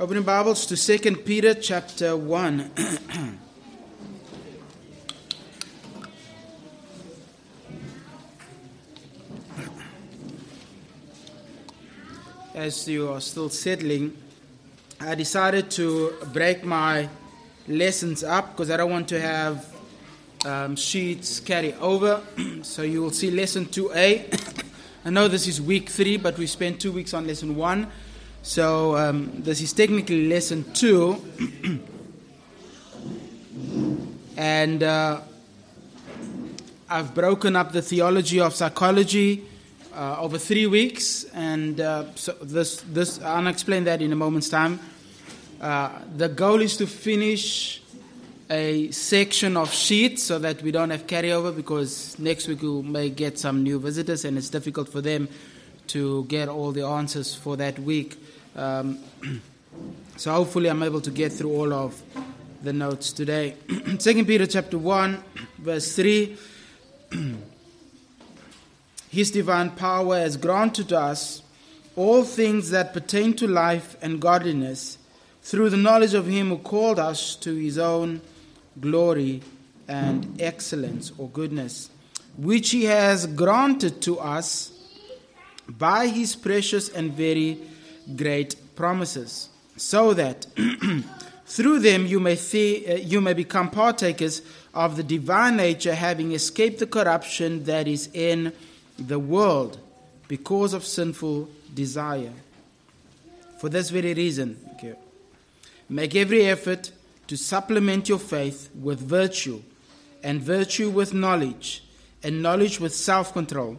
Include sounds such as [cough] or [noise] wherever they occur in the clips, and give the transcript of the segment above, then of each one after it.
Opening Bibles to 2 Peter chapter 1. As you are still settling, I decided to break my lessons up because I don't want to have um, sheets carry over. [clears throat] so you will see lesson 2a. [coughs] I know this is week 3, but we spent two weeks on lesson 1. So um, this is technically lesson 2. and uh, I've broken up the theology of psychology uh, over three weeks, and uh, so this, this I'll explain that in a moment's time. Uh, the goal is to finish a section of sheets so that we don't have carryover because next week we may get some new visitors and it's difficult for them to get all the answers for that week. Um, [clears throat] so hopefully I'm able to get through all of the notes today. [clears throat] Second Peter chapter 1 verse 3 [clears throat] His divine power has granted to us all things that pertain to life and godliness through the knowledge of him who called us to his own glory and excellence or goodness, which he has granted to us by his precious and very great promises, so that [clears throat] through them you may, th- uh, you may become partakers of the divine nature, having escaped the corruption that is in the world because of sinful desire. For this very reason, okay, make every effort to supplement your faith with virtue, and virtue with knowledge, and knowledge with self control,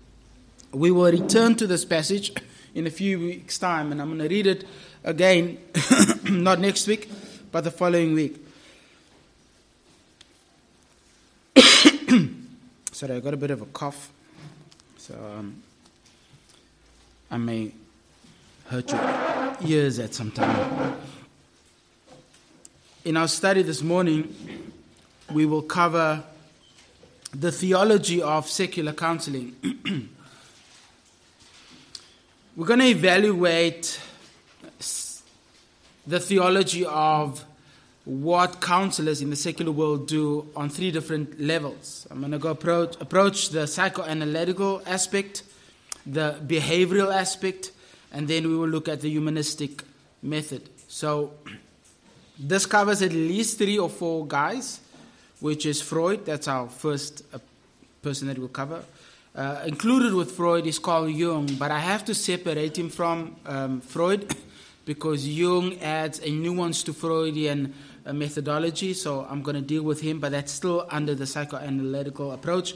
We will return to this passage in a few weeks' time, and I'm going to read it again, [coughs] not next week, but the following week. [coughs] Sorry, I got a bit of a cough, so um, I may hurt your ears at some time. In our study this morning, we will cover the theology of secular counseling. [coughs] We're going to evaluate the theology of what counselors in the secular world do on three different levels. I'm going to go approach, approach the psychoanalytical aspect, the behavioral aspect, and then we will look at the humanistic method. So, this covers at least three or four guys, which is Freud. That's our first uh, person that we'll cover. Uh, included with Freud is Carl Jung, but I have to separate him from um, Freud [coughs] because Jung adds a nuance to Freudian uh, methodology, so I'm going to deal with him, but that's still under the psychoanalytical approach.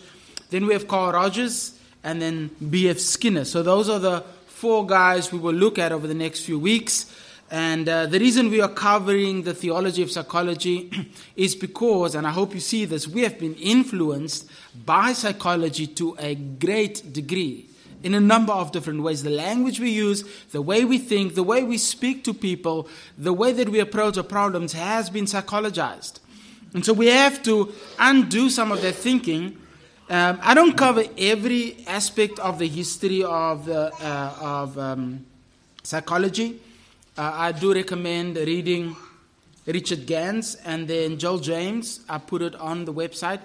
Then we have Carl Rogers and then B.F. Skinner. So those are the four guys we will look at over the next few weeks. And uh, the reason we are covering the theology of psychology [clears throat] is because, and I hope you see this, we have been influenced by psychology to a great degree in a number of different ways. The language we use, the way we think, the way we speak to people, the way that we approach our problems has been psychologized. And so we have to undo some of that thinking. Um, I don't cover every aspect of the history of, the, uh, of um, psychology. Uh, I do recommend reading Richard Ganz and then Joel James. I put it on the website.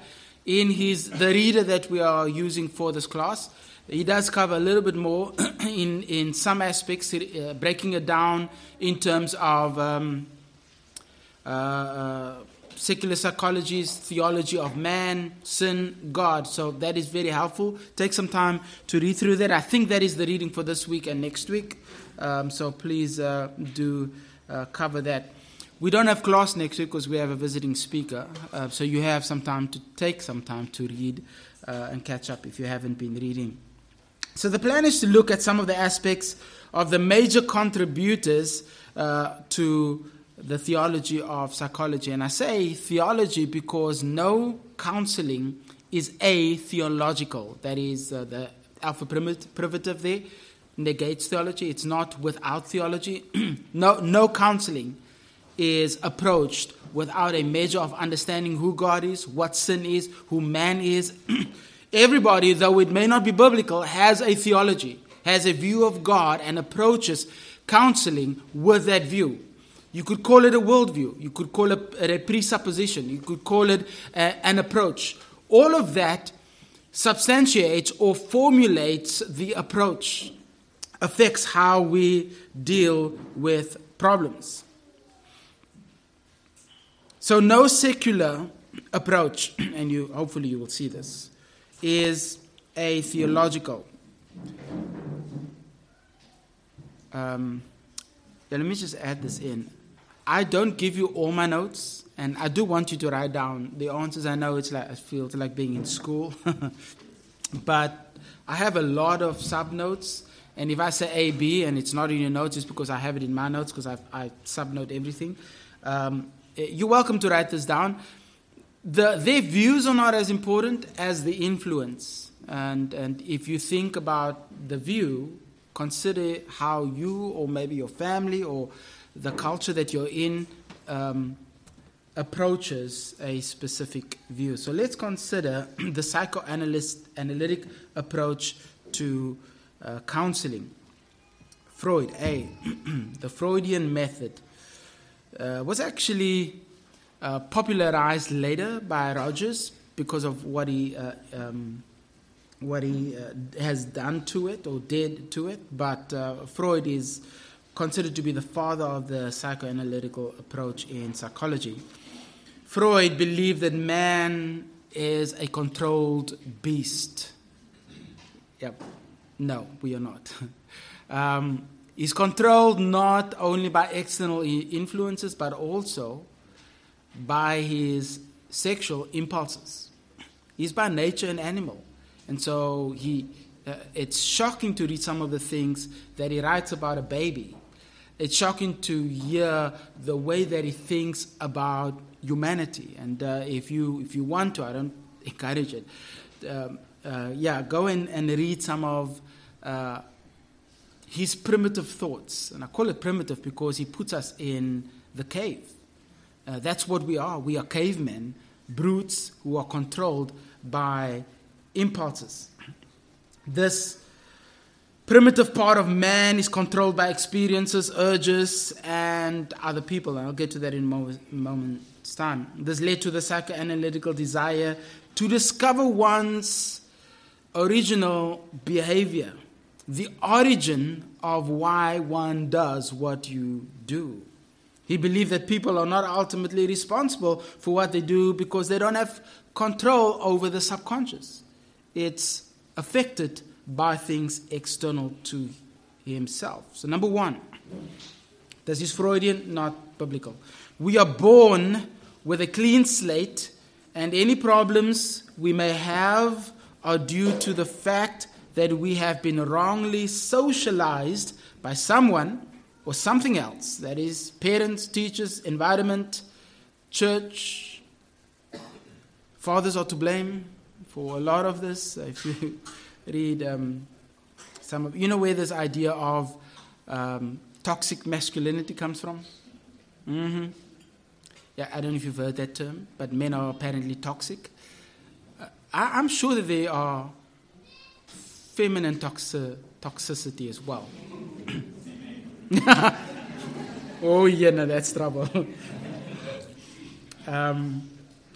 In his the reader that we are using for this class, he does cover a little bit more [clears throat] in in some aspects, uh, breaking it down in terms of um, uh, uh, secular psychology's theology of man, sin, God. So that is very helpful. Take some time to read through that. I think that is the reading for this week and next week. Um, so please uh, do uh, cover that. We don't have class next week because we have a visiting speaker. Uh, so you have some time to take some time to read and catch up if you haven't been reading. So the plan is to look at some of the aspects of the major contributors to the theology of psychology. And I say theology because no counseling is atheological. That is uh, the alpha privative there negates theology. It's not without theology. [clears throat] no, no counseling is approached without a measure of understanding who God is, what sin is, who man is. [clears throat] Everybody, though it may not be biblical, has a theology, has a view of God, and approaches counseling with that view. You could call it a worldview. You could call it a presupposition. You could call it a, an approach. All of that substantiates or formulates the approach, affects how we deal with problems. So, no secular approach, [clears throat] and you hopefully you will see this, is atheological. Um, let me just add this in. I don't give you all my notes, and I do want you to write down the answers. I know it's like it feels like being in school, [laughs] but I have a lot of sub notes. And if I say A, B, and it's not in your notes, it's because I have it in my notes because I subnote everything. Um, eh, you're welcome to write this down. The, their views are not as important as the influence. And, and if you think about the view, consider how you or maybe your family or the culture that you're in um, approaches a specific view. So let's consider [clears throat] the psychoanalyst analytic approach to uh, counseling. Freud, A, [clears throat] the Freudian method, uh, was actually uh, popularized later by Rogers because of what he uh, um, what he uh, has done to it or did to it. But Freud is considered to be the father of the psychoanalytical approach in psychology. Freud believed that man is a controlled beast. Yep. No, we are not. [laughs] um, he's controlled not only by external influences, but also by his sexual impulses. He's by nature an animal. And so he, uh, it's shocking to read some of the things that he writes about a baby it's shocking to hear the way that he thinks about humanity. And uh, if you if you want to, I don't encourage it. Um, uh, yeah, go in and read some of uh, his primitive thoughts, and I call it primitive because he puts us in the cave. Uh, that's what we are. We are cavemen, brutes who are controlled by impulses. This primitive part of man is controlled by experiences, urges, and other people. And I'll get to that in a moment's time. This led to the psychoanalytical desire to discover one's original behavior, the origin of why one does what you do. He believed that people are not ultimately responsible for what they do because they don't have control over the subconscious. It's affected by things external to himself. So, number one, this is Freudian, not biblical. We are born with a clean slate, and any problems we may have are due to the fact that we have been wrongly socialized by someone or something else that is, parents, teachers, environment, church. Fathers are to blame for a lot of this. [laughs] If you read um, some of, you know where this idea of um, toxic masculinity comes from? Mm-hmm. Yeah, I don't know if you've heard that term, but men are apparently toxic. Uh, I, am sure that there are feminine toxi- toxicity as well. [coughs] oh, yeah, no, that's trouble. [laughs] um,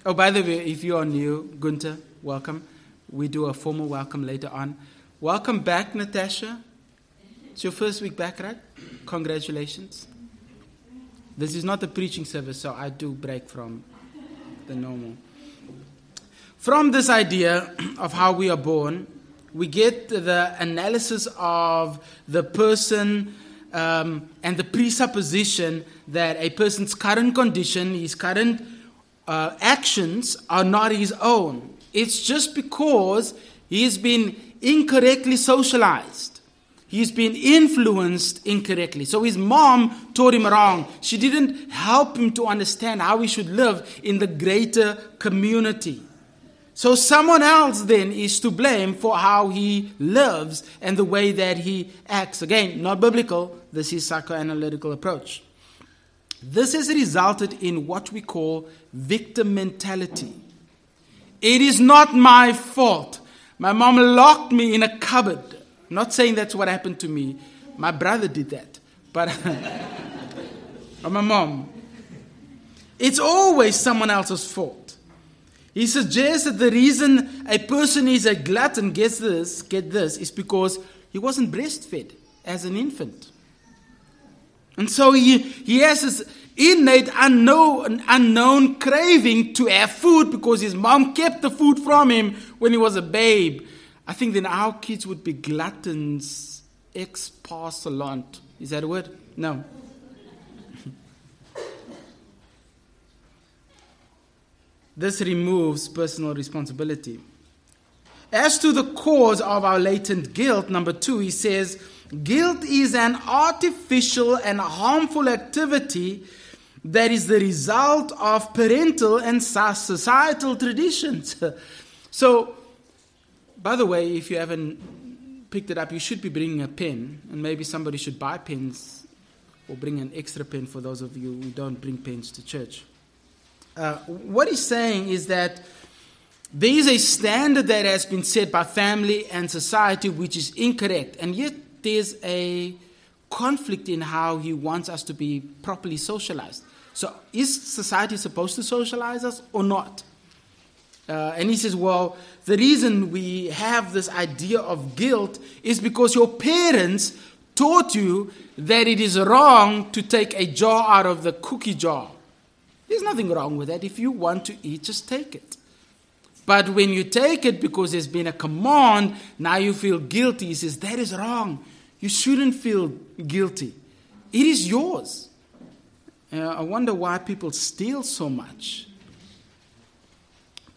oh, by the way, if you are new, Gunther, welcome we do a formal welcome later on. Welcome back, Natasha. It's your first week back, right? Congratulations. This is not a preaching service, so I do break from the normal. From this idea of how we are born, we get the analysis of the person um, and the presupposition that a person's current condition, his current uh, actions, are not his own. It's just because he's been incorrectly socialized. He's been influenced incorrectly. So his mom taught him wrong. She didn't help him to understand how he should live in the greater community. So someone else then is to blame for how he lives and the way that he acts. Again, not biblical. This is psychoanalytical approach. This has resulted in what we call victim mentality. It is not my fault. My mom locked me in a cupboard. I'm not saying that's what happened to me. My brother did that. But [laughs] my mom. It's always someone else's fault. He suggests that the reason a person is a glutton, gets this, get this, is because he wasn't breastfed as an infant. And so he, he has this innate unknown, unknown craving to have food because his mom kept the food from him when he was a babe. I think then our kids would be gluttons ex parcelant. Is that a word? No. This removes personal responsibility. As to the cause of our latent guilt, number two, he says, guilt is an artificial and harmful activity that is the result of parental and societal traditions. [laughs] so, by the way, if you haven't picked it up, you should be bringing a pen, and maybe somebody should buy pens or bring an extra pen for those of you who don't bring pens to church. Uh, what he's saying is that there is a standard that has been set by family and society which is incorrect, and yet there's a conflict in how he wants us to be properly socialized. So, is society supposed to socialize us or not? Uh, and he says, well, the reason we have this idea of guilt is because your parents taught you that it is wrong to take a jar out of the cookie jar. There's nothing wrong with that. If you want to eat, just take it. But when you take it because there's been a command, now you feel guilty. He says, that is wrong. You shouldn't feel guilty. It is yours. Uh, I wonder why people steal so much.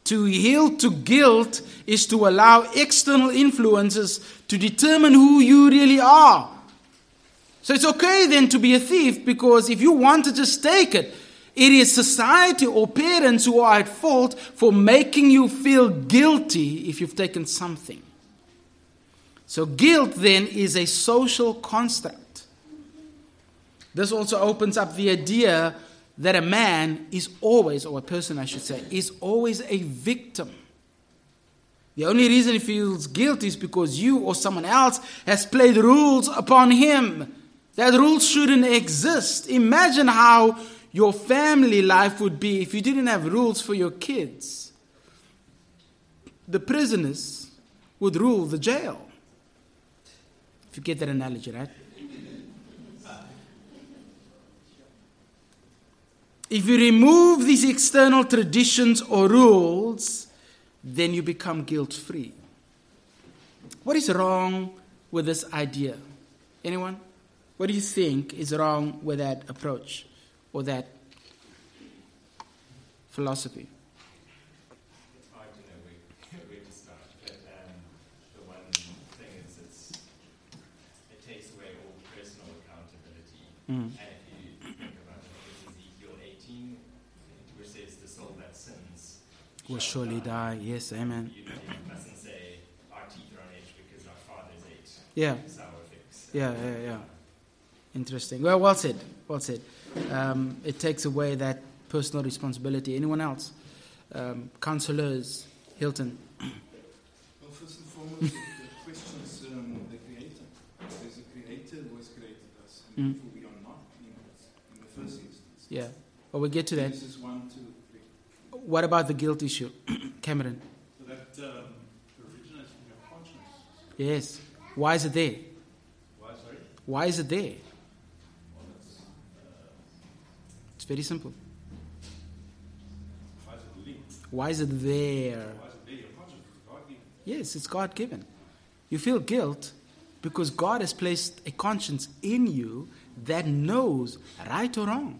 To yield to guilt is to allow external influences to determine who you really are. So it's okay then to be a thief because if you want to just take it, it is society or parents who are at fault for making you feel guilty if you've taken something. So guilt then is a social construct. This also opens up the idea that a man is always, or a person I should say, is always a victim. The only reason he feels guilty is because you or someone else has played rules upon him. That rules shouldn't exist. Imagine how your family life would be if you didn't have rules for your kids. The prisoners would rule the jail. If you get that analogy, right? If you remove these external traditions or rules, then you become guilt free. What is wrong with this idea? Anyone? What do you think is wrong with that approach or that philosophy? It's hard to know where, where to start, but um, the one thing is it's, it takes away all personal accountability. Mm. And will surely die. Yes, amen. You mustn't say our teeth are on edge because our fathers ate yeah. sour fix. Yeah, yeah, yeah. Interesting. Well, well said. Well said. Um, it takes away that personal responsibility. Anyone else? Um, counselors, Hilton. Well, first and foremost, the questions um, the creator. There's a creator who has created us, and Mm. we are not in, in the first instance. Yeah. Well, we'll get to that. Genesis 1, 2, 3. What about the guilt issue, [coughs] Cameron? So that um, originates from your conscience. Yes. Why is it there? Why, sorry? Why is it there? Well, that's, uh, It's very simple. why is it linked? Why is it there? Why is it there? Your conscience is God given. Yes, it's God given. You feel guilt because God has placed a conscience in you that knows right or wrong.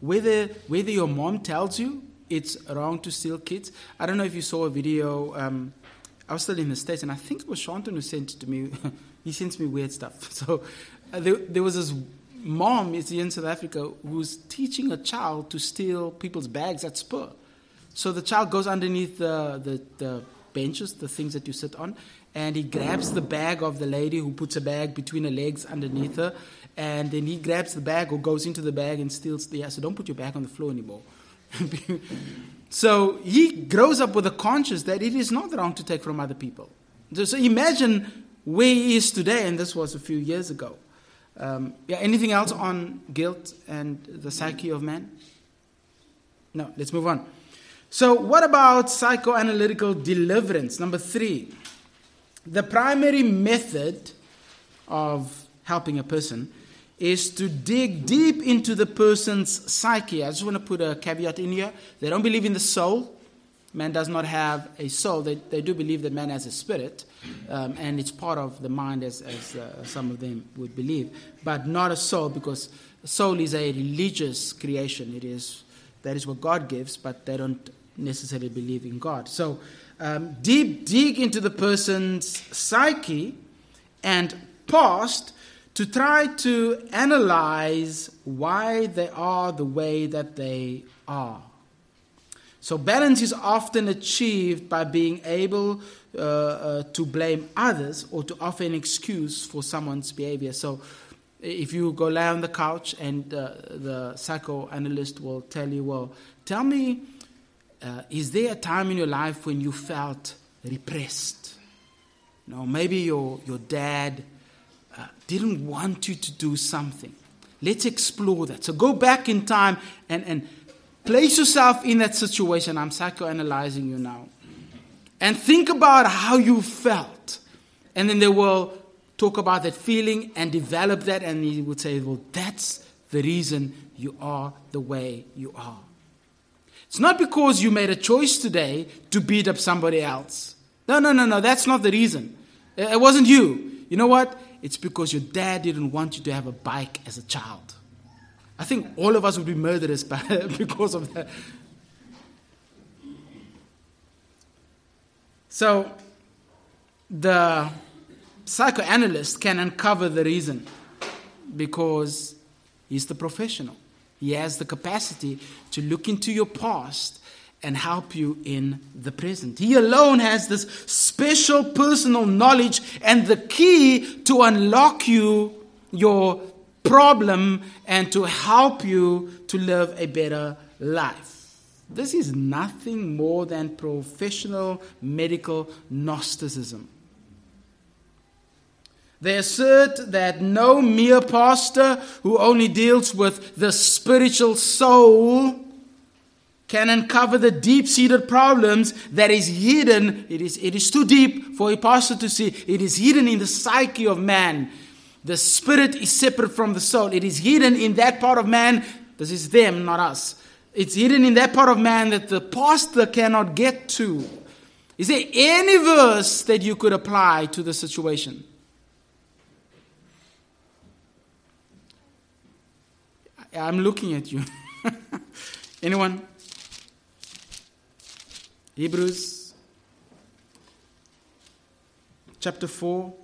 Whether, whether your mom tells you it's wrong to steal kids. I don't know if you saw a video. Um, I was still in the States, and I think it was Shanton who sent it to me. [laughs] he sends me weird stuff. [laughs] So uh, there, there was this mom is in South Africa who's teaching a child to steal people's bags at Spur. So the child goes underneath the, the, the benches, the things that you sit on, and he grabs the bag of the lady who puts a bag between her legs underneath her, and then he grabs the bag or goes into the bag and steals the. Yeah, so don't put your bag on the floor anymore. [laughs] so he grows up with a conscience that it is not wrong to take from other people. So, so imagine where he is today, and this was a few years ago. Um, yeah, anything else on guilt and the psyche of man? No, let's move on. So, what about psychoanalytical deliverance? Number three. The primary method of helping a person is to dig deep into the person's psyche. I just want to put a caveat in here. They don't believe in the soul. Man does not have a soul. They, they do believe that man has a spirit, um, and it's part of the mind, as, as uh, some of them would believe, but not a soul because soul is a religious creation. It is that is what God gives, but they don't necessarily believe in God. So, um, deep dig into the person's psyche and past to try to analyze why they are the way that they are. So, balance is often achieved by being able uh, uh, to blame others or to offer an excuse for someone's behavior. So, if you go lie on the couch and uh, the psychoanalyst will tell you, Well, tell me uh, is there a time in your life when you felt repressed? Know, maybe your, your dad uh, didn't want you to do something. Let's explore that. So go back in time and, and place yourself in that situation. I'm psychoanalyzing you now. And think about how you felt. And then they will talk about that feeling and develop that. And he would say, well, that's the reason you are the way you are. It's not because you made a choice today to beat up somebody else. No, no, no, no. That's not the reason. It wasn't you. You know what? It's because your dad didn't want you to have a bike as a child. I think all of us would be murderers [laughs] because of that. So, the psychoanalyst can uncover the reason because he's the professional. He has the capacity to look into your past and help you in the present. He alone has this special personal knowledge and the key to unlock you your problem and to help you to live a better life. This is nothing more than professional medical Gnosticism. They assert that no mere pastor who only deals with the spiritual soul can uncover the deep seated problems that is hidden. It is, it is too deep for a pastor to see. It is hidden in the psyche of man. The spirit is separate from the soul. It is hidden in that part of man. This is them, not us. It's hidden in that part of man that the pastor cannot get to. Is there any verse that you could apply to the situation? I'm looking at you. [laughs] Anyone? Hebrews chapter 4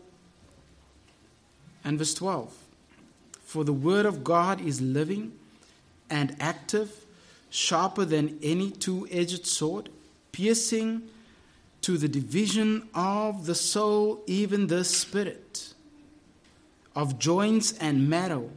and verse 12. For the word of God is living and active, sharper than any two edged sword, piercing to the division of the soul, even the spirit, of joints and marrow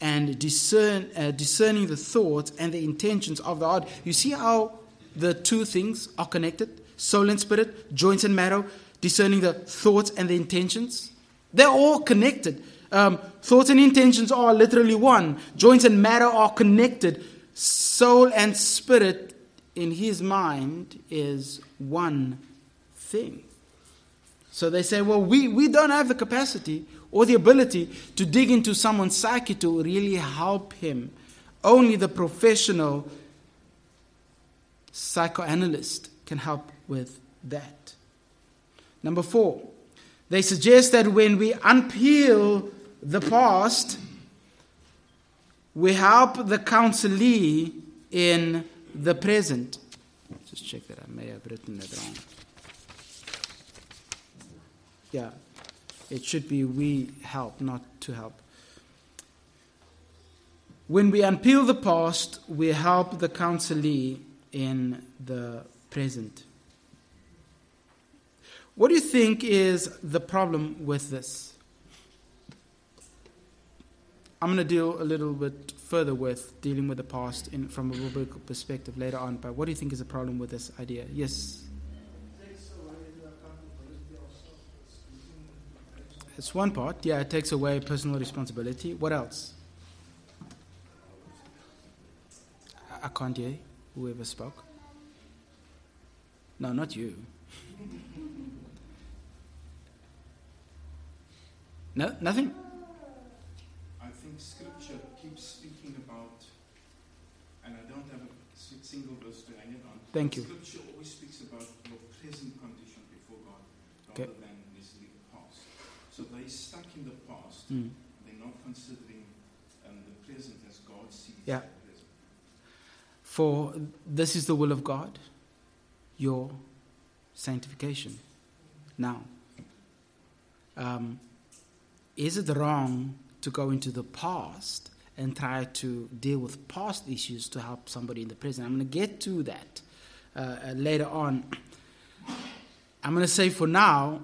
and discern, uh, discerning the thoughts and the intentions of the heart. You see how the two things are connected soul and spirit, joints and marrow, discerning the thoughts and the intentions? They're all connected. Um, thoughts and intentions are literally one, joints and matter are connected. Soul and spirit in his mind is one thing. So they say, well, we, we don't have the capacity or the ability to dig into someone's psyche to really help him. Only the professional psychoanalyst can help with that. Number four, they suggest that when we unpeel the past, we help the counselee in the present. Just check that I may have written that wrong. yeah, it should be we help, not to help. When we unpeel the past, we help the counselee in the present. What do you think is the problem with this? I'm going to deal a little bit further with dealing with the past in, from a biblical perspective later on, but what do you think is the problem with this idea? Yes? It's one part. Yeah, it takes away personal responsibility. What else? I, can't hear whoever spoke. No, not you. [laughs] No, nothing. I think Scripture keeps speaking about, and I don't have a single verse to hang it on. Thank you. Scripture always speaks about your present condition before God, Okay. rather than necessarily the past. So they're stuck in the past. Mm. They're not considering um, the present as God sees Yeah. the present. For this is the will of God, your sanctification. Now, um, is it wrong to go into the past and try to deal with past issues to help somebody in the present? I'm going to get to that uh, uh, later on. I'm going to say for now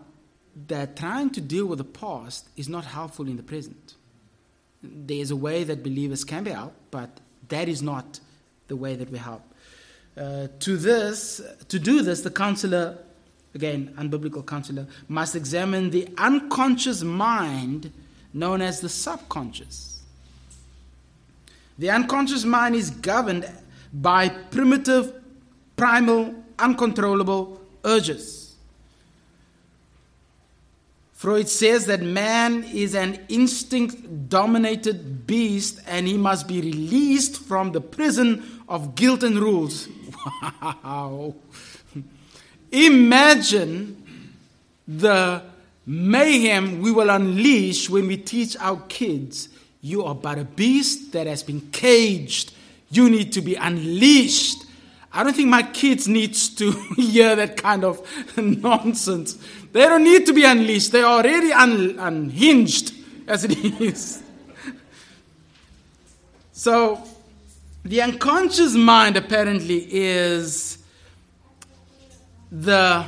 that trying to deal with the past is not helpful in the present. There's a way that believers can be helped, but that is not the way that we help. Uh, to this, to do this, the counselor, again, unbiblical counselor, must examine the unconscious mind known as the subconscious. The unconscious mind is governed by primitive, primal, uncontrollable urges. Freud says that man is an instinct dominated beast and he must be released from the prison of guilt and rules. [laughs] Wow. Imagine the mayhem we will unleash when we teach our kids you are but a beast that has been caged. You need to be unleashed. I don't think my kids needs to [laughs] hear that kind of [laughs] nonsense. They don't need to be unleashed. They are already un- unhinged as it is. [laughs] So, the unconscious mind apparently is the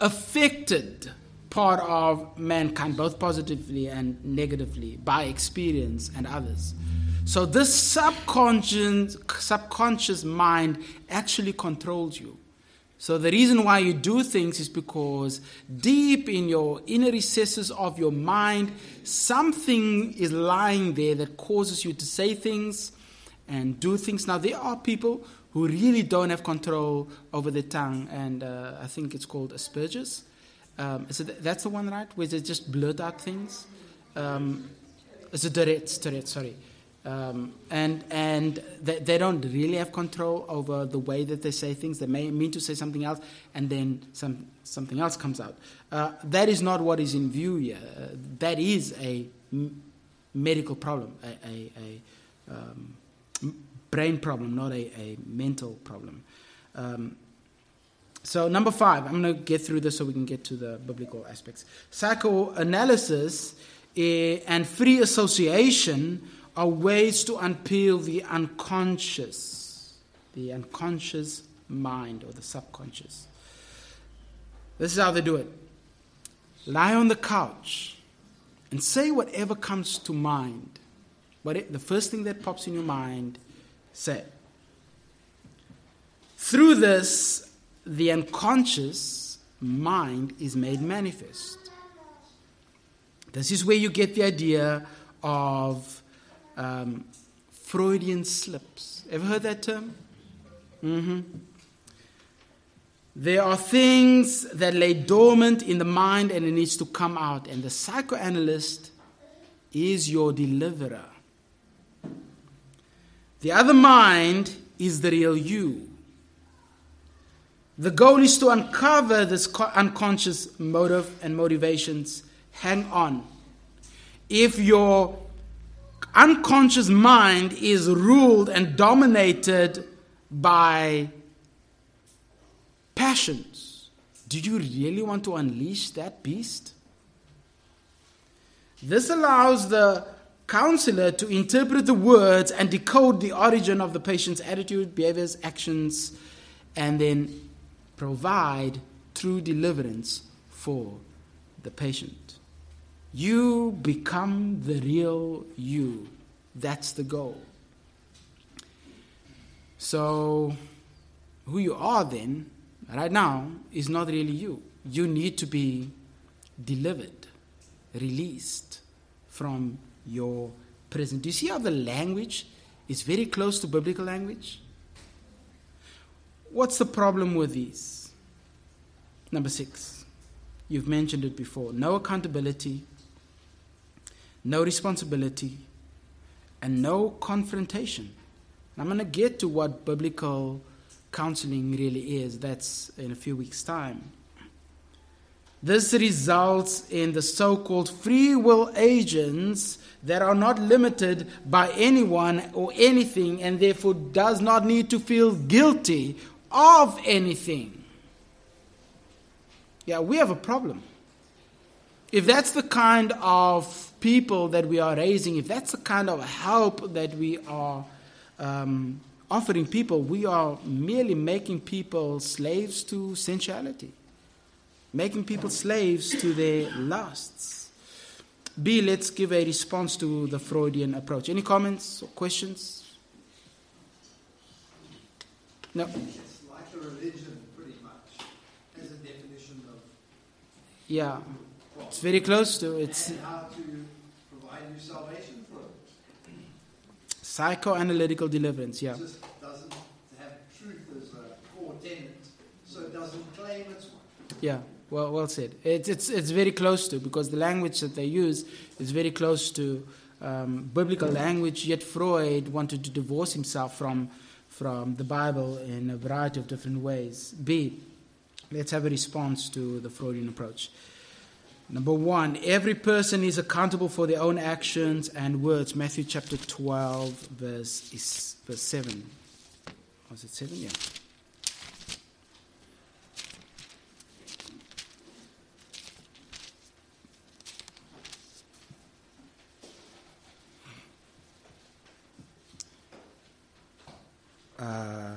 affected part of mankind, both positively and negatively, by experience and others. So this subconscious, subconscious mind actually controls you. So the reason why you do things is because deep in your inner recesses of your mind, something is lying there that causes you to say things and do things. Now there are people who really don't have control over the tongue, and uh, I think it's called Asperger's. Um, so th- that's the one, right? Where they just blurt out things. Um, it's a Tourette's, Tourette's, sorry. Um, and and they, they don't really have control over the way that they say things. They may mean to say something else, and then some something else comes out. Uh, that is not what is in view here. Uh, that is a m- medical problem, a, a, a um, brain problem, not a, a mental problem. Um, so, number five, I'm going to get through this so we can get to the biblical aspects. Psychoanalysis eh, and free association are ways to unpeel the unconscious, the unconscious mind or the subconscious. This is how they do it lie on the couch and say whatever comes to mind. It, the first thing that pops in your mind, say. Through this, the unconscious mind is made manifest. This is where you get the idea of um, Freudian slips. Ever heard that term? hmm There are things that lay dormant in the mind and it needs to come out, and the psychoanalyst is your deliverer. The other mind is the real you. The goal is to uncover this unconscious motive and motivations. Hang on. If your unconscious mind is ruled and dominated by passions, do you really want to unleash that beast? This allows the counselor to interpret the words and decode the origin of the patient's attitude, behaviors, actions, and then provide true deliverance for the patient. You become the real you. That's the goal. So, who you are then, right now, is not really you. You need to be delivered, released from your prison. Do you see how the language is very close to biblical language? What's the problem with these? Number six, you've mentioned it before no accountability, no responsibility, and no confrontation. I'm going to get to what biblical counseling really is. That's in a few weeks' time. This results in the so called free will agents that are not limited by anyone or anything and therefore does not need to feel guilty of anything. Yeah, we have a problem. If that's the kind of people that we are raising, if that's the kind of help that we are um, offering people, we are merely making people slaves to sensuality, making people slaves to their lusts. B, let's give a response to the Freudian approach. Any comments or questions? No. It's like a religion, pretty much, as a definition of Yeah, it's very close to it's how to provide you salvation for it. psychoanalytical deliverance. Yeah. It just doesn't have truth as a core tenet, so it doesn't claim it's one. Yeah, well, well said. It's, it's, it's very close to, because the language that they use is very close to um, biblical language, yet Freud wanted to divorce himself from, from the Bible in a variety of different ways. B, let's have a response to the Freudian approach. Number one, every person is accountable for their own actions and words. Matthew chapter 12, verse, verse 7. Was it 7? Yeah. Uh,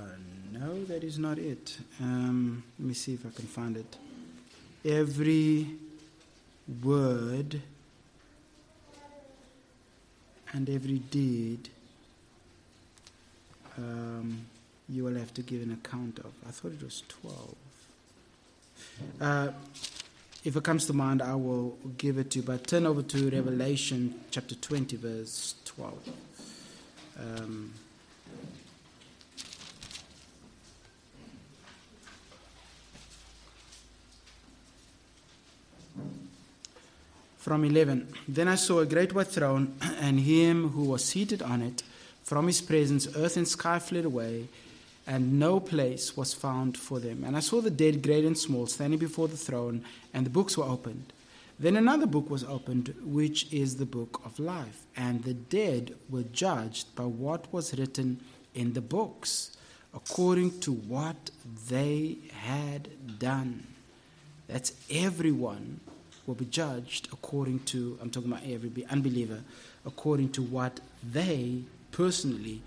no, that is not it. Um, let me see if I can find it. Every word and every deed um, you will have to give an account of. I thought it was 12. Uh, if it comes to mind, I will give it to you. But turn over to Revelation chapter 20, verse 12. Um, from 11. Then I saw a great white throne, [clears throat] and him who was seated on it. From his presence, earth and sky fled away, and no place was found for them. And I saw the dead, great and small, standing before the throne, and the books were opened. Then another book was opened, which is the book of life. And the dead were judged by what was written in the books, according to what they had done. That's everyone will be judged according to, I'm talking about every unbeliever, according to what they personally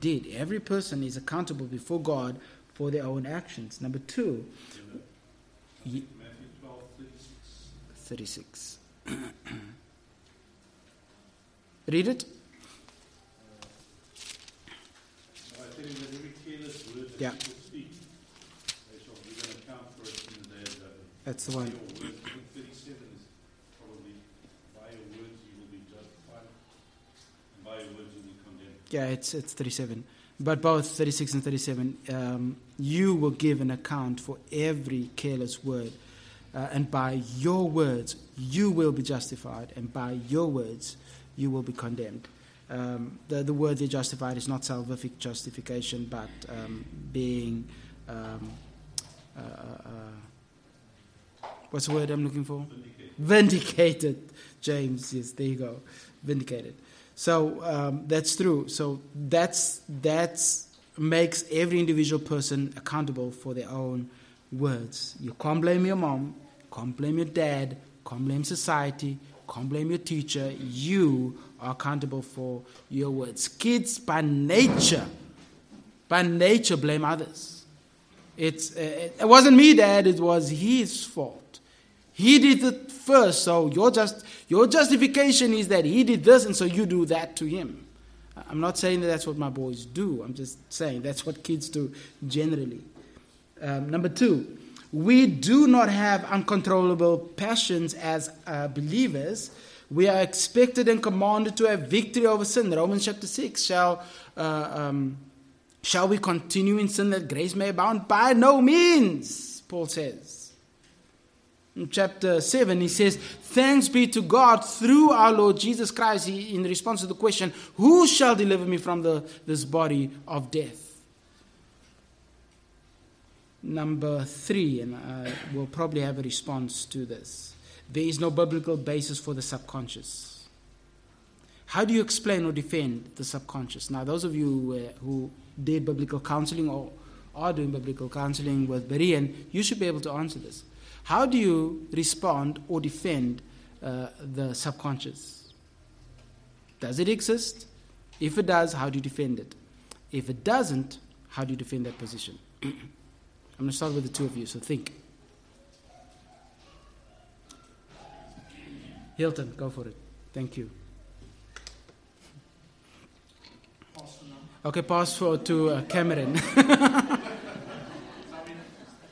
did. Every person is accountable before God for their own actions. Number two, Matthew 12, 36. 36. [clears throat] Read it. Now I tell you that every careless word that Yeah. people speak, they shall give an account for it in the day of judgment. That's the By one. your words, I think 37 is probably, by your words you will be justified, and by your words you will be condemned. Yeah, it's, it's 37. But both 36 and 37, um, you will give an account for every careless word. Uh, and by your words, you will be justified, and by your words, you will be condemned. Um, the, the word they justified is not salvific justification, but um, being. Um, uh, uh, uh, what's the word I'm looking for? Vindicated. James, yes, there you go. Vindicated. So um, that's true. So that's that's makes every individual person accountable for their own words. You can't blame your mom, can't blame your dad, can't blame society, Can't blame your teacher. You are accountable for your words. Kids, by nature, by nature, blame others. It's, uh, it wasn't me, Dad, it was his fault. He did it first, so your, just, your justification is that he did this, and so you do that to him. I'm not saying that that's what my boys do, I'm just saying that's what kids do generally. Um, number two, we do not have uncontrollable passions as uh, believers. We are expected and commanded to have victory over sin. Romans chapter 6 shall. Uh, um, Shall we continue in sin that grace may abound? By no means, Paul says. In chapter 7, he says, Thanks be to God through our Lord Jesus Christ. He, in response to the question, Who shall deliver me from the, this body of death? Number three, and I will probably have a response to this. There is no biblical basis for the subconscious. How do you explain or defend the subconscious? Now, those of you uh, who did biblical counseling or are doing biblical counseling with Berean, you should be able to answer this. How do you respond or defend uh, the subconscious? Does it exist? If it does, how do you defend it? If it doesn't, how do you defend that position? [clears throat] I'm going to start with the two of you, so think. Hilton, go for it. Thank you. Okay, pass for to uh, Cameron. [laughs] I mean,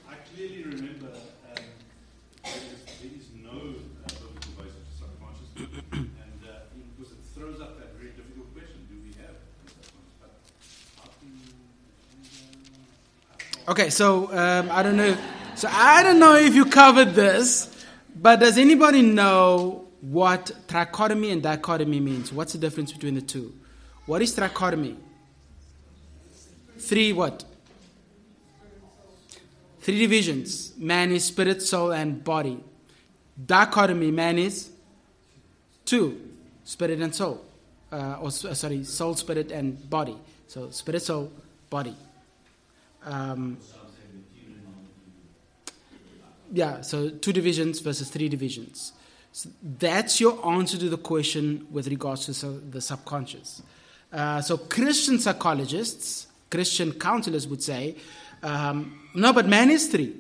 I clearly remember um, there, is, there is no uh, biblical basis for subconscious, and uh, because it throws up that very difficult question: Do we have subconscious? But how can uh, okay, so um, I don't know. So I don't know if you covered this, but does anybody know what trichotomy and dichotomy means? What's the difference between the two? What is trichotomy? Three what? Three divisions. Man is spirit, soul, and body. Dichotomy, man is two, spirit and soul. Uh, or sorry, soul, spirit, and body. So spirit, soul, body. Um, yeah, so two divisions versus three divisions. So that's your answer to the question with regards to the subconscious. Uh, so Christian psychologists Christian counselors would say, um, no, but man is three.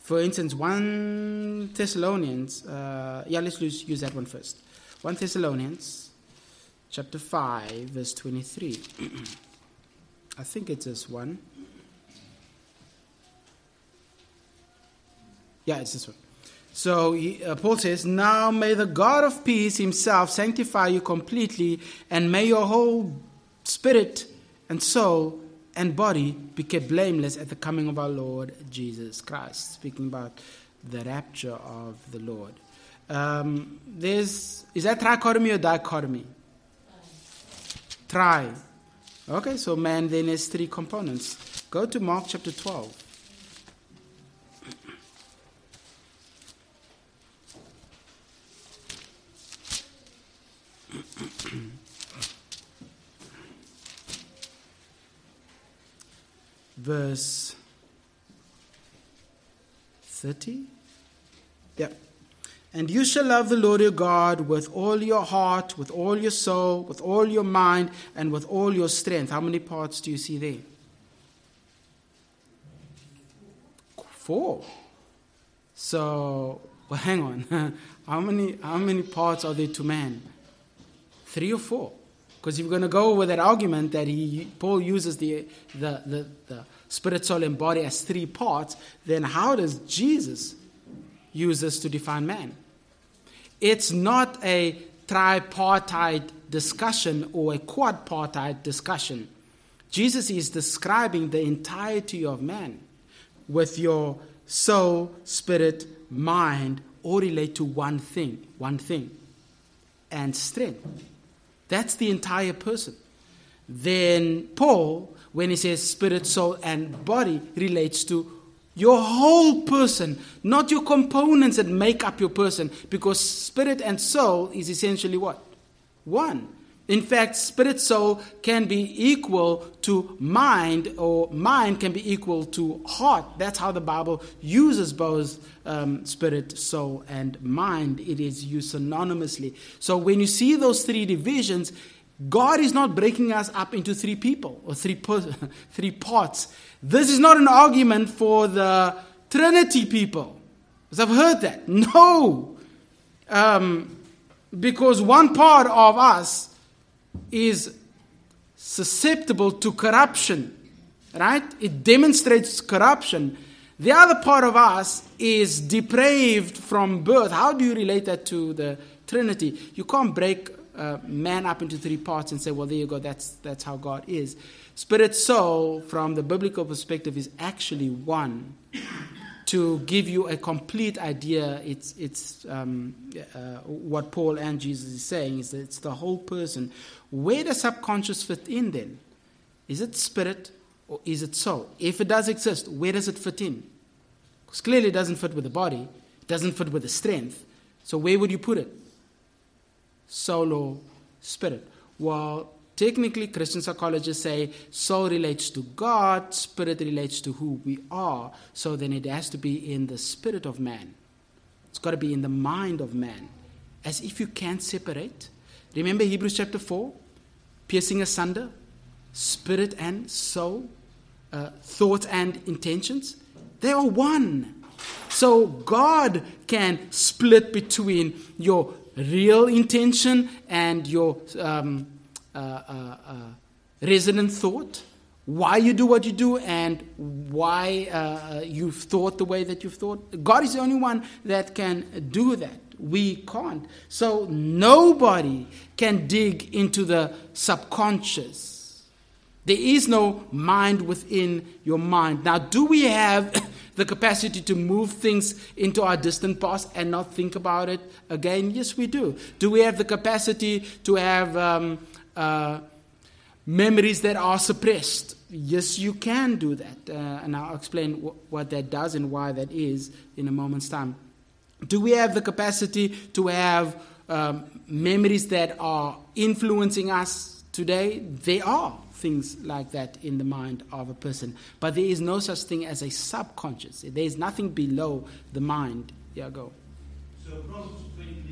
For instance, 1 Thessalonians, uh, yeah, let's use, use that one first. 1 Thessalonians chapter 5, verse 23. [clears throat] I think it's this one. Yeah, it's this one. So he, uh, Paul says, Now may the God of peace himself sanctify you completely, and may your whole spirit and soul and body be kept blameless at the coming of our Lord Jesus Christ. Speaking about the rapture of the Lord. Um, there's is that trichotomy or dichotomy? Tri. Okay, so man then has three components. Go to Mark chapter 12. Verse 30. Yeah. And you shall love the Lord your God with all your heart, with all your soul, with all your mind, and with all your strength. How many parts do you see there? Four. So, well, hang on. [laughs] how many how many parts are there to man? Three or four? Because you're going to go with that argument that he Paul uses the the the, the spirit, soul, and body as three parts, then how does Jesus use this to define man? It's not a tripartite discussion or a quadpartite discussion. Jesus is describing the entirety of man with your soul, spirit, mind all relate to one thing, one thing, and strength. That's the entire person. Then Paul when he says spirit, soul, and body, relates to your whole person, not your components that make up your person, because spirit and soul is essentially what? One. In fact, spirit soul can be equal to mind, or mind can be equal to heart. That's how the Bible uses both um, spirit, soul, and mind. It is used synonymously. So when you see those three divisions, God is not breaking us up into three people or three, [laughs] three parts. This is not an argument for the Trinity people. Because I've heard that. [laughs] No. Um, because one part of us is susceptible to corruption, right? It demonstrates corruption. The other part of us is depraved from birth. How do you relate that to the Trinity? You can't break uh, man up into three parts and say, well, there you go, that's, that's how God is. Spirit soul, from the biblical perspective, is actually one to give you a complete idea, it's, it's um, uh, what Paul and Jesus is saying is that it's the whole person. Where does subconscious fit in then? Is it spirit or is it soul? If it does exist, where does it fit in? Because clearly it doesn't fit with the body, it doesn't fit with the strength. So where would you put it? Soul or spirit? Well, Technically, Christian psychologists say soul relates to God, spirit relates to who we are. So then it has to be in the spirit of man. It's got to be in the mind of man. As if you can't separate. Remember Hebrews chapter 4? Piercing asunder, spirit and soul, uh, thoughts and intentions. They are one. So God can split between your real intention and your. Um, uh, uh, uh, resonant thought, why you do what you do, and why uh, you've thought the way that you've thought. God is the only one that can do that. We can't. So nobody can dig into the subconscious. There is no mind within your mind. Now, do we have the capacity to move things into our distant past and not think about it again? Yes, we do. Do we have the capacity to have um, uh, memories that are suppressed. Yes, you can do that. Uh, and I'll explain wh- what that does and why that is in a moment's time. Do we have the capacity to have um, memories that are influencing us today? They are things like that in the mind of a person. But there is no such thing as a subconscious. There is nothing below the mind. Yeah, go. So, Proverbs 20,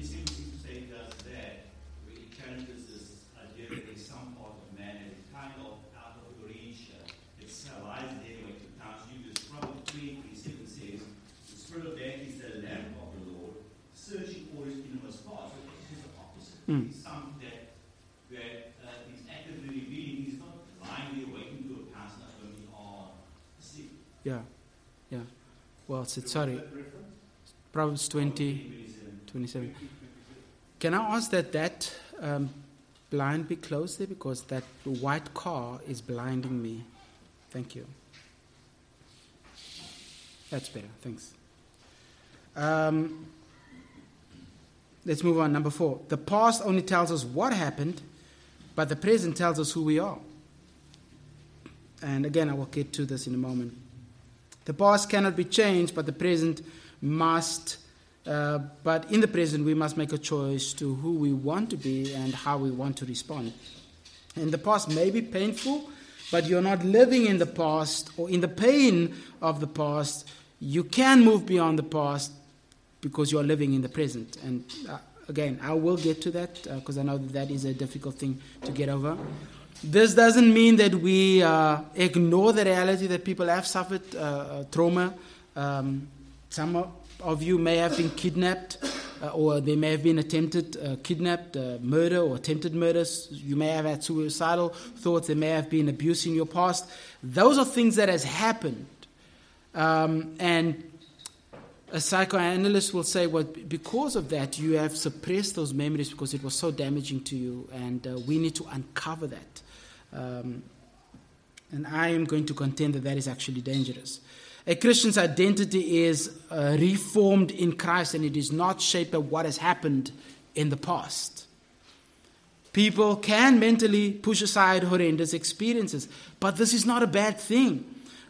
Sorry. Proverbs 20, 27. Can I ask that that um, blind be closed there because that white car is blinding me? Thank you. That's better. Thanks. Um, Let's move on. Number four. The past only tells us what happened, but the present tells us who we are. And again, I will get to this in a moment. The past cannot be changed, but the present must. Uh, but in the present, we must make a choice to who we want to be and how we want to respond. And the past may be painful, but you're not living in the past or in the pain of the past. You can move beyond the past because you are living in the present. And uh, again, I will get to that because uh, I know that that is a difficult thing to get over. This doesn't mean that we uh, ignore the reality that people have suffered uh, uh, trauma. Um, some of you may have been kidnapped, uh, or they may have been attempted kidnapped, murder, or attempted murders. You may have had suicidal thoughts. There may have been abuse in your past. Those are things that has happened, um, and a psychoanalyst will say, well, because of that, you have suppressed those memories because it was so damaging to you, and uh, we need to uncover that. Um, and I am going to contend that that is actually dangerous. A Christian's identity is uh, reformed in Christ, and it is not shaped by what has happened in the past. People can mentally push aside horrendous experiences, but this is not a bad thing.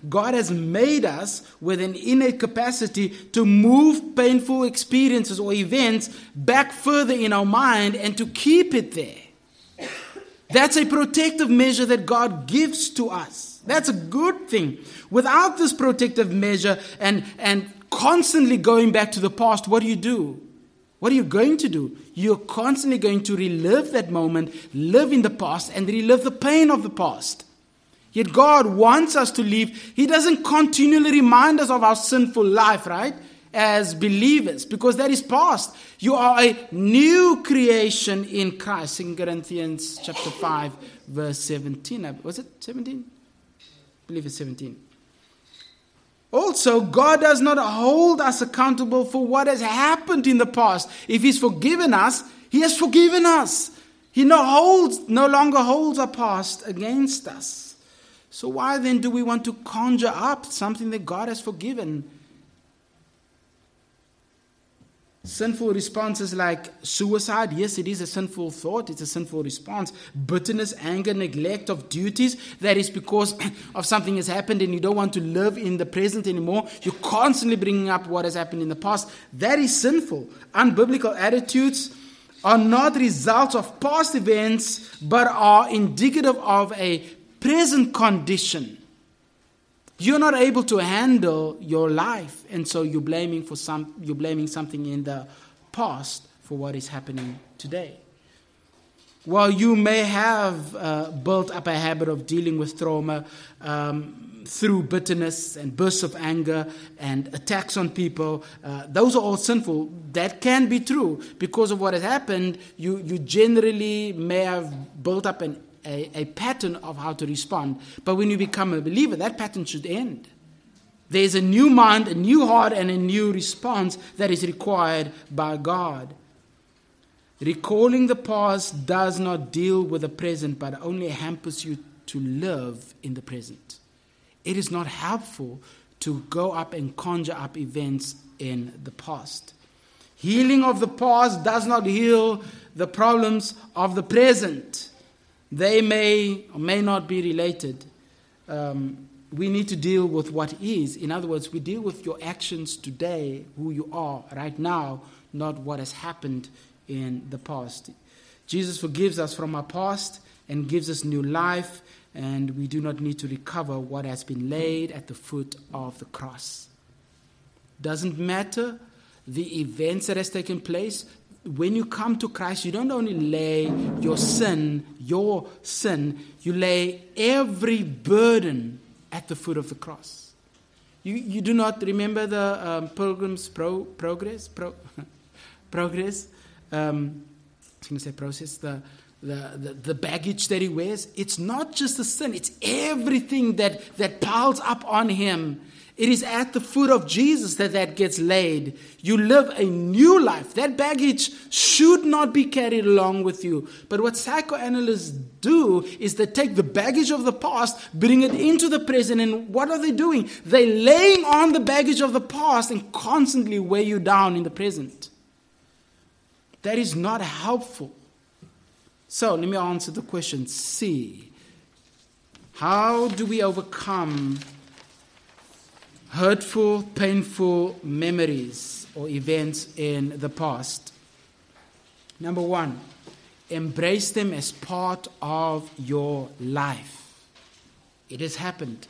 God has made us with an innate capacity to move painful experiences or events back further in our mind and to keep it there. That's a protective measure that God gives to us. That's a good thing. Without this protective measure and, and constantly going back to the past, what do you do? What are you going to do? You're constantly going to relive that moment, live in the past, and relive the pain of the past. Yet God wants us to live. He doesn't continually remind us of our sinful life, right? As believers, because that is past. You are a new creation in Christ. In Corinthians chapter 5, verse 17. Was it 17? I believe it's 17. Also, God does not hold us accountable for what has happened in the past. If He's forgiven us, He has forgiven us. He no, holds, no longer holds our past against us. So, why then do we want to conjure up something that God has forgiven? Sinful responses like suicide, yes, it is a sinful thought, it's a sinful response. Bitterness, anger, neglect of duties, that is because [clears throat] of something has happened and you don't want to live in the present anymore. You're constantly bringing up what has happened in the past. That is sinful. Unbiblical attitudes are not results of past events, but are indicative of a present condition. You're not able to handle your life, and so you're blaming for some you're blaming something in the past for what is happening today. While you may have uh, built up a habit of dealing with trauma um, through bitterness and bursts of anger and attacks on people, uh, those are all sinful. That can be true because of what has happened. You you generally may have built up an a, a pattern of how to respond. But when you become a believer, that pattern should end. There's a new mind, a new heart, and a new response that is required by God. Recalling the past does not deal with the present, but only hampers you to live in the present. It is not helpful to go up and conjure up events in the past. Healing of the past does not heal the problems of the present. They may or may not be related. Um, we need to deal with what is. In other words, we deal with your actions today, who you are right now, not what has happened in the past. Jesus forgives us from our past and gives us new life, and we do not need to recover what has been laid at the foot of the cross. Doesn't matter the events that has taken place, when you come to Christ, you don't only lay your sin, your sin, you lay every burden at the foot of the cross. You, you do not remember the um, pilgrim's pro, progress? Pro, [laughs] progress? Um, I was going to say process. The, the, the, the baggage that he wears. It's not just the sin, it's everything that, that piles up on him it is at the foot of Jesus that that gets laid. You live a new life. That baggage should not be carried along with you. But what psychoanalysts do is they take the baggage of the past, bring it into the present, and what are they doing? They're laying on the baggage of the past and constantly weigh you down in the present. That is not helpful. So let me answer the question C. How do we overcome hurtful, painful memories or events in the past. Number one, embrace them as part of your life. It has happened.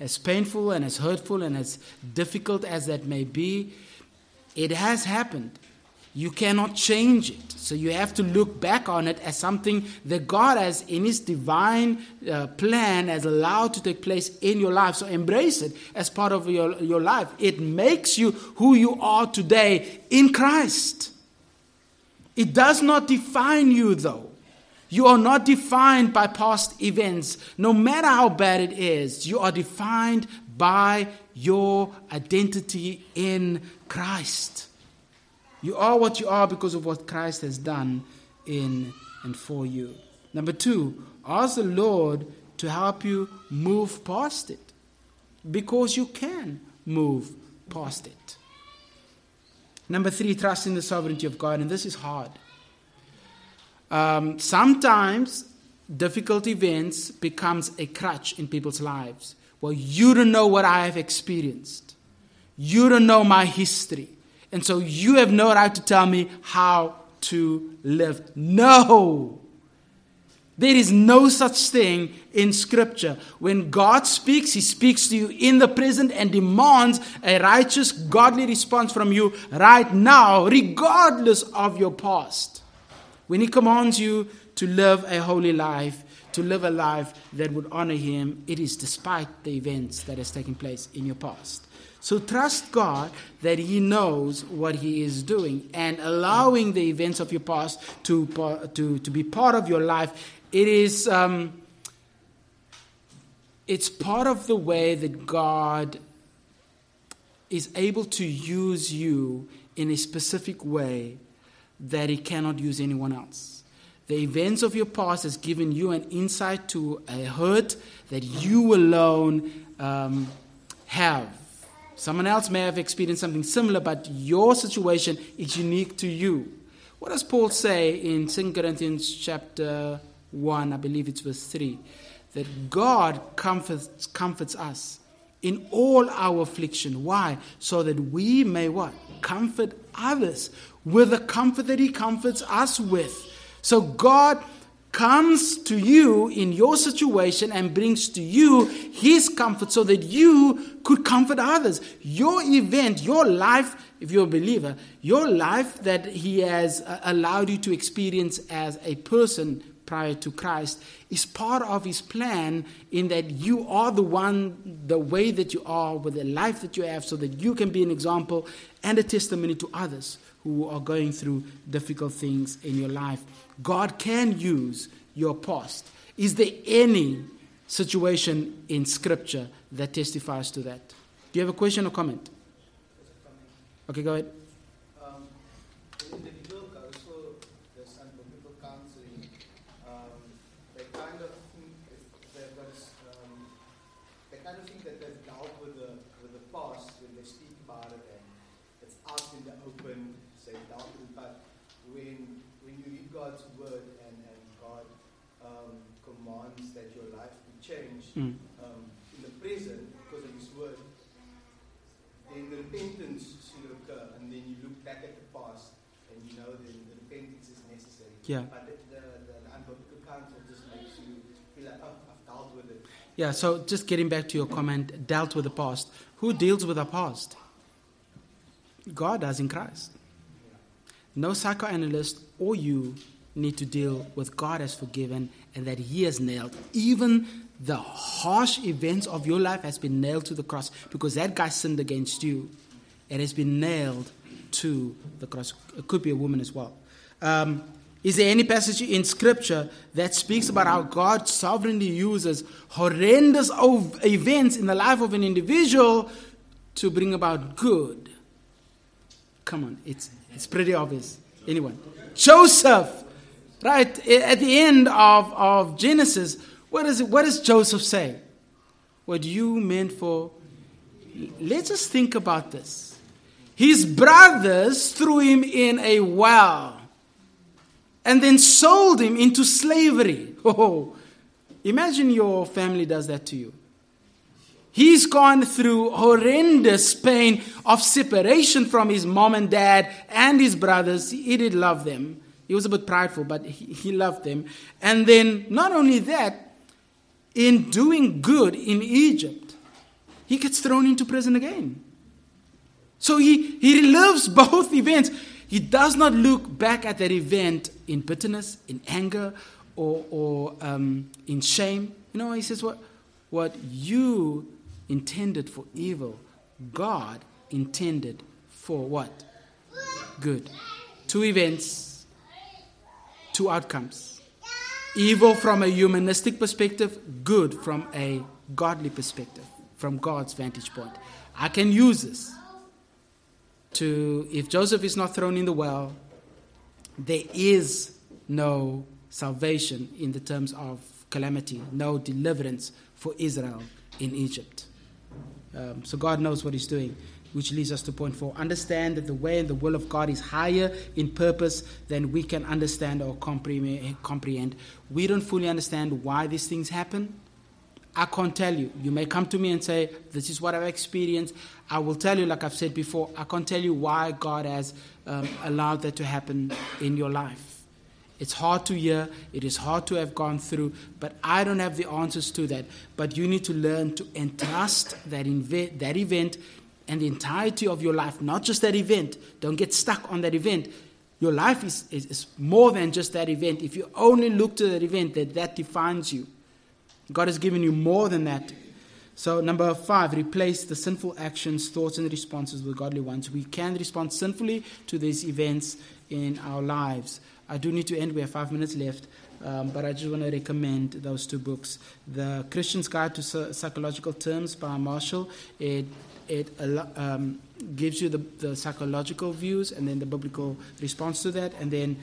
As painful and as hurtful and as difficult as that may be, it has happened. You cannot change it. So you have to look back on it as something that God has, in His divine uh, plan, has allowed to take place in your life. So embrace it as part of your, your life. It makes you who you are today in Christ. It does not define you, though. You are not defined by past events, no matter how bad it is. You are defined by your identity in Christ. You are what you are because of what Christ has done in and for you. Number two, ask the Lord to help you move past it because you can move past it. Number three, trust in the sovereignty of God, and this is hard. Um, sometimes difficult events becomes a crutch in people's lives. Well, you don't know what I have experienced. You don't know my history. And so you have no right to tell me how to live. No. There is no such thing in Scripture. When God speaks, He speaks to you in the present and demands a righteous, godly response from you right now, regardless of your past. When He commands you to live a holy life, to live a life that would honor Him, it is despite the events that has taken place in your past. So trust God that He knows what He is doing and allowing the events of your past to, to, to be part of your life. It is um, it's part of the way that God is able to use you in a specific way that He cannot use anyone else. The events of your past has given you an insight to a hurt that you alone um, have Someone else may have experienced something similar, but your situation is unique to you. What does Paul say in 2 Corinthians chapter 1, I believe it's verse 3? That God comforts, comforts us in all our affliction. Why? So that we may what? Comfort others with the comfort that He comforts us with. So God comes to you in your situation and brings to you his comfort so that you could comfort others. Your event, your life, if you're a believer, your life that he has uh, allowed you to experience as a person prior to Christ is part of his plan in that you are the one, the way that you are, with the life that you have, so that you can be an example and a testimony to others who are going through difficult things in your life. God can use your past. Is there any situation in Scripture that testifies to that? Do you have a question or comment? Okay, go ahead. Um, the individual goes for this unbiblical counseling. Um, they kind of think they've got, um, they kind of think that they've dealt with the with the past when they speak about it and it's out in the open. Say dealt with it, but when when you read God's word and, and God um, commands that your life be changed Mm. um, in the present because of His word, then the repentance should occur, and then you look back at the past and you know that the repentance is necessary. Yeah. But the, the, the unbiblical counsel just makes you feel like, oh, I've dealt with it. Yeah, so just getting back to your comment, dealt with the past. Who deals with the past? God does in Christ. No psychoanalyst or you need to deal with God has forgiven and that He has nailed. Even the harsh events of your life has been nailed to the cross because that guy sinned against you. It has been nailed to the cross. It could be a woman as well. Um, is there any passage in Scripture that speaks about how God sovereignly uses horrendous events in the life of an individual to bring about good? Come on, it's, it's pretty obvious. Anyone? Joseph, right? At the end of, of Genesis, what, is it, what does Joseph say? What you meant for. Let's just think about this. His brothers threw him in a well and then sold him into slavery. [laughs] Oh, imagine your family does that to you. He's gone through horrendous pain of separation from his mom and dad and his brothers. He did love them. He was a bit prideful, but he, he loved them. And then, not only that, in doing good in Egypt, he gets thrown into prison again. So he, he relives both events. He does not look back at that event in bitterness, in anger, or, or um, in shame. You know, he says, what, what you intended for evil, God intended for what? Good. Two events, two outcomes. Evil from a humanistic perspective, good from a godly perspective, from God's vantage point. I can use this to, if Joseph is not thrown in the well, there is no salvation in the terms of calamity, no deliverance for Israel in Egypt. Um, so God knows what He's doing, which leads us to point four. Understand that the way and the will of God is higher in purpose than we can understand or comprehend. We don't fully understand why these things happen. I can't tell you. You may come to me and say, This is what I've experienced. I will tell you, like I've said before, I can't tell you why God has um, allowed that to happen in your life. It's hard to hear, it is hard to have gone through, but I don't have the answers to that. But you need to learn to entrust that, inve- that event and the entirety of your life, not just that event. Don't get stuck on that event. Your life is, is, is more than just that event. If you only look to that event, that that defines you. God has given you more than that. So, number five, replace the sinful actions, thoughts, and responses with godly ones. We can respond sinfully to these events in our lives. I do need to end. We have five minutes left. Um, but I just want to recommend those two books. The Christian's Guide to Psychological Terms by Marshall. It it um, gives you the, the psychological views and then the biblical response to that, and then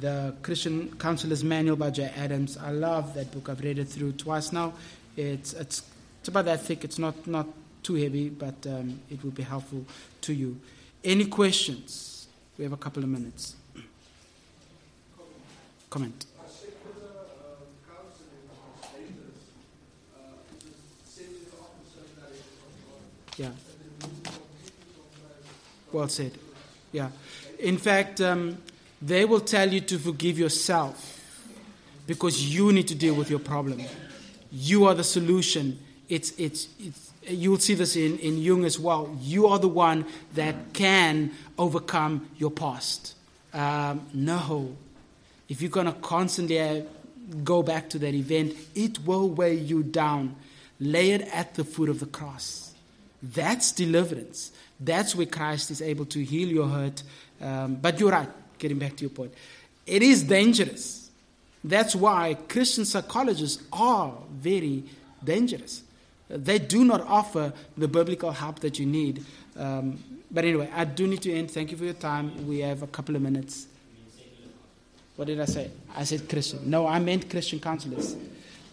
the Christian Counselor's Manual by Jay Adams. I love that book. I've read it through twice now. It's it's it's about that thick. It's not not too heavy, but um, it will be helpful to you. Any questions? We have a couple of minutes. Comment. Yeah. Well said. Yeah. In fact, um, they will tell you to forgive yourself because you need to deal with your problem. You are the solution. It's, it's, it's, you'll see this in, in Jung as well. You are the one that can overcome your past. Um, no. If you're going to constantly uh, go back to that event, it will weigh you down. Lay it at the foot of the cross. That's deliverance. That's where Christ is able to heal your hurt. Um, but you're right, getting back to your point. It is dangerous. That's why Christian psychologists are very dangerous. They do not offer the biblical help that you need. Um, but anyway, I do need to end. Thank you for your time. We have a couple of minutes. What did I say? I said Christian. No, I meant Christian counselors.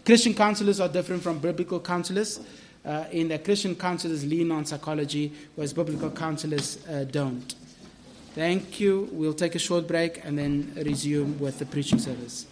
Christian counselors are different from biblical counselors uh, in that Christian counselors lean on psychology, whereas biblical counselors uh, don't. Thank you. We'll take a short break and then resume with the preaching service.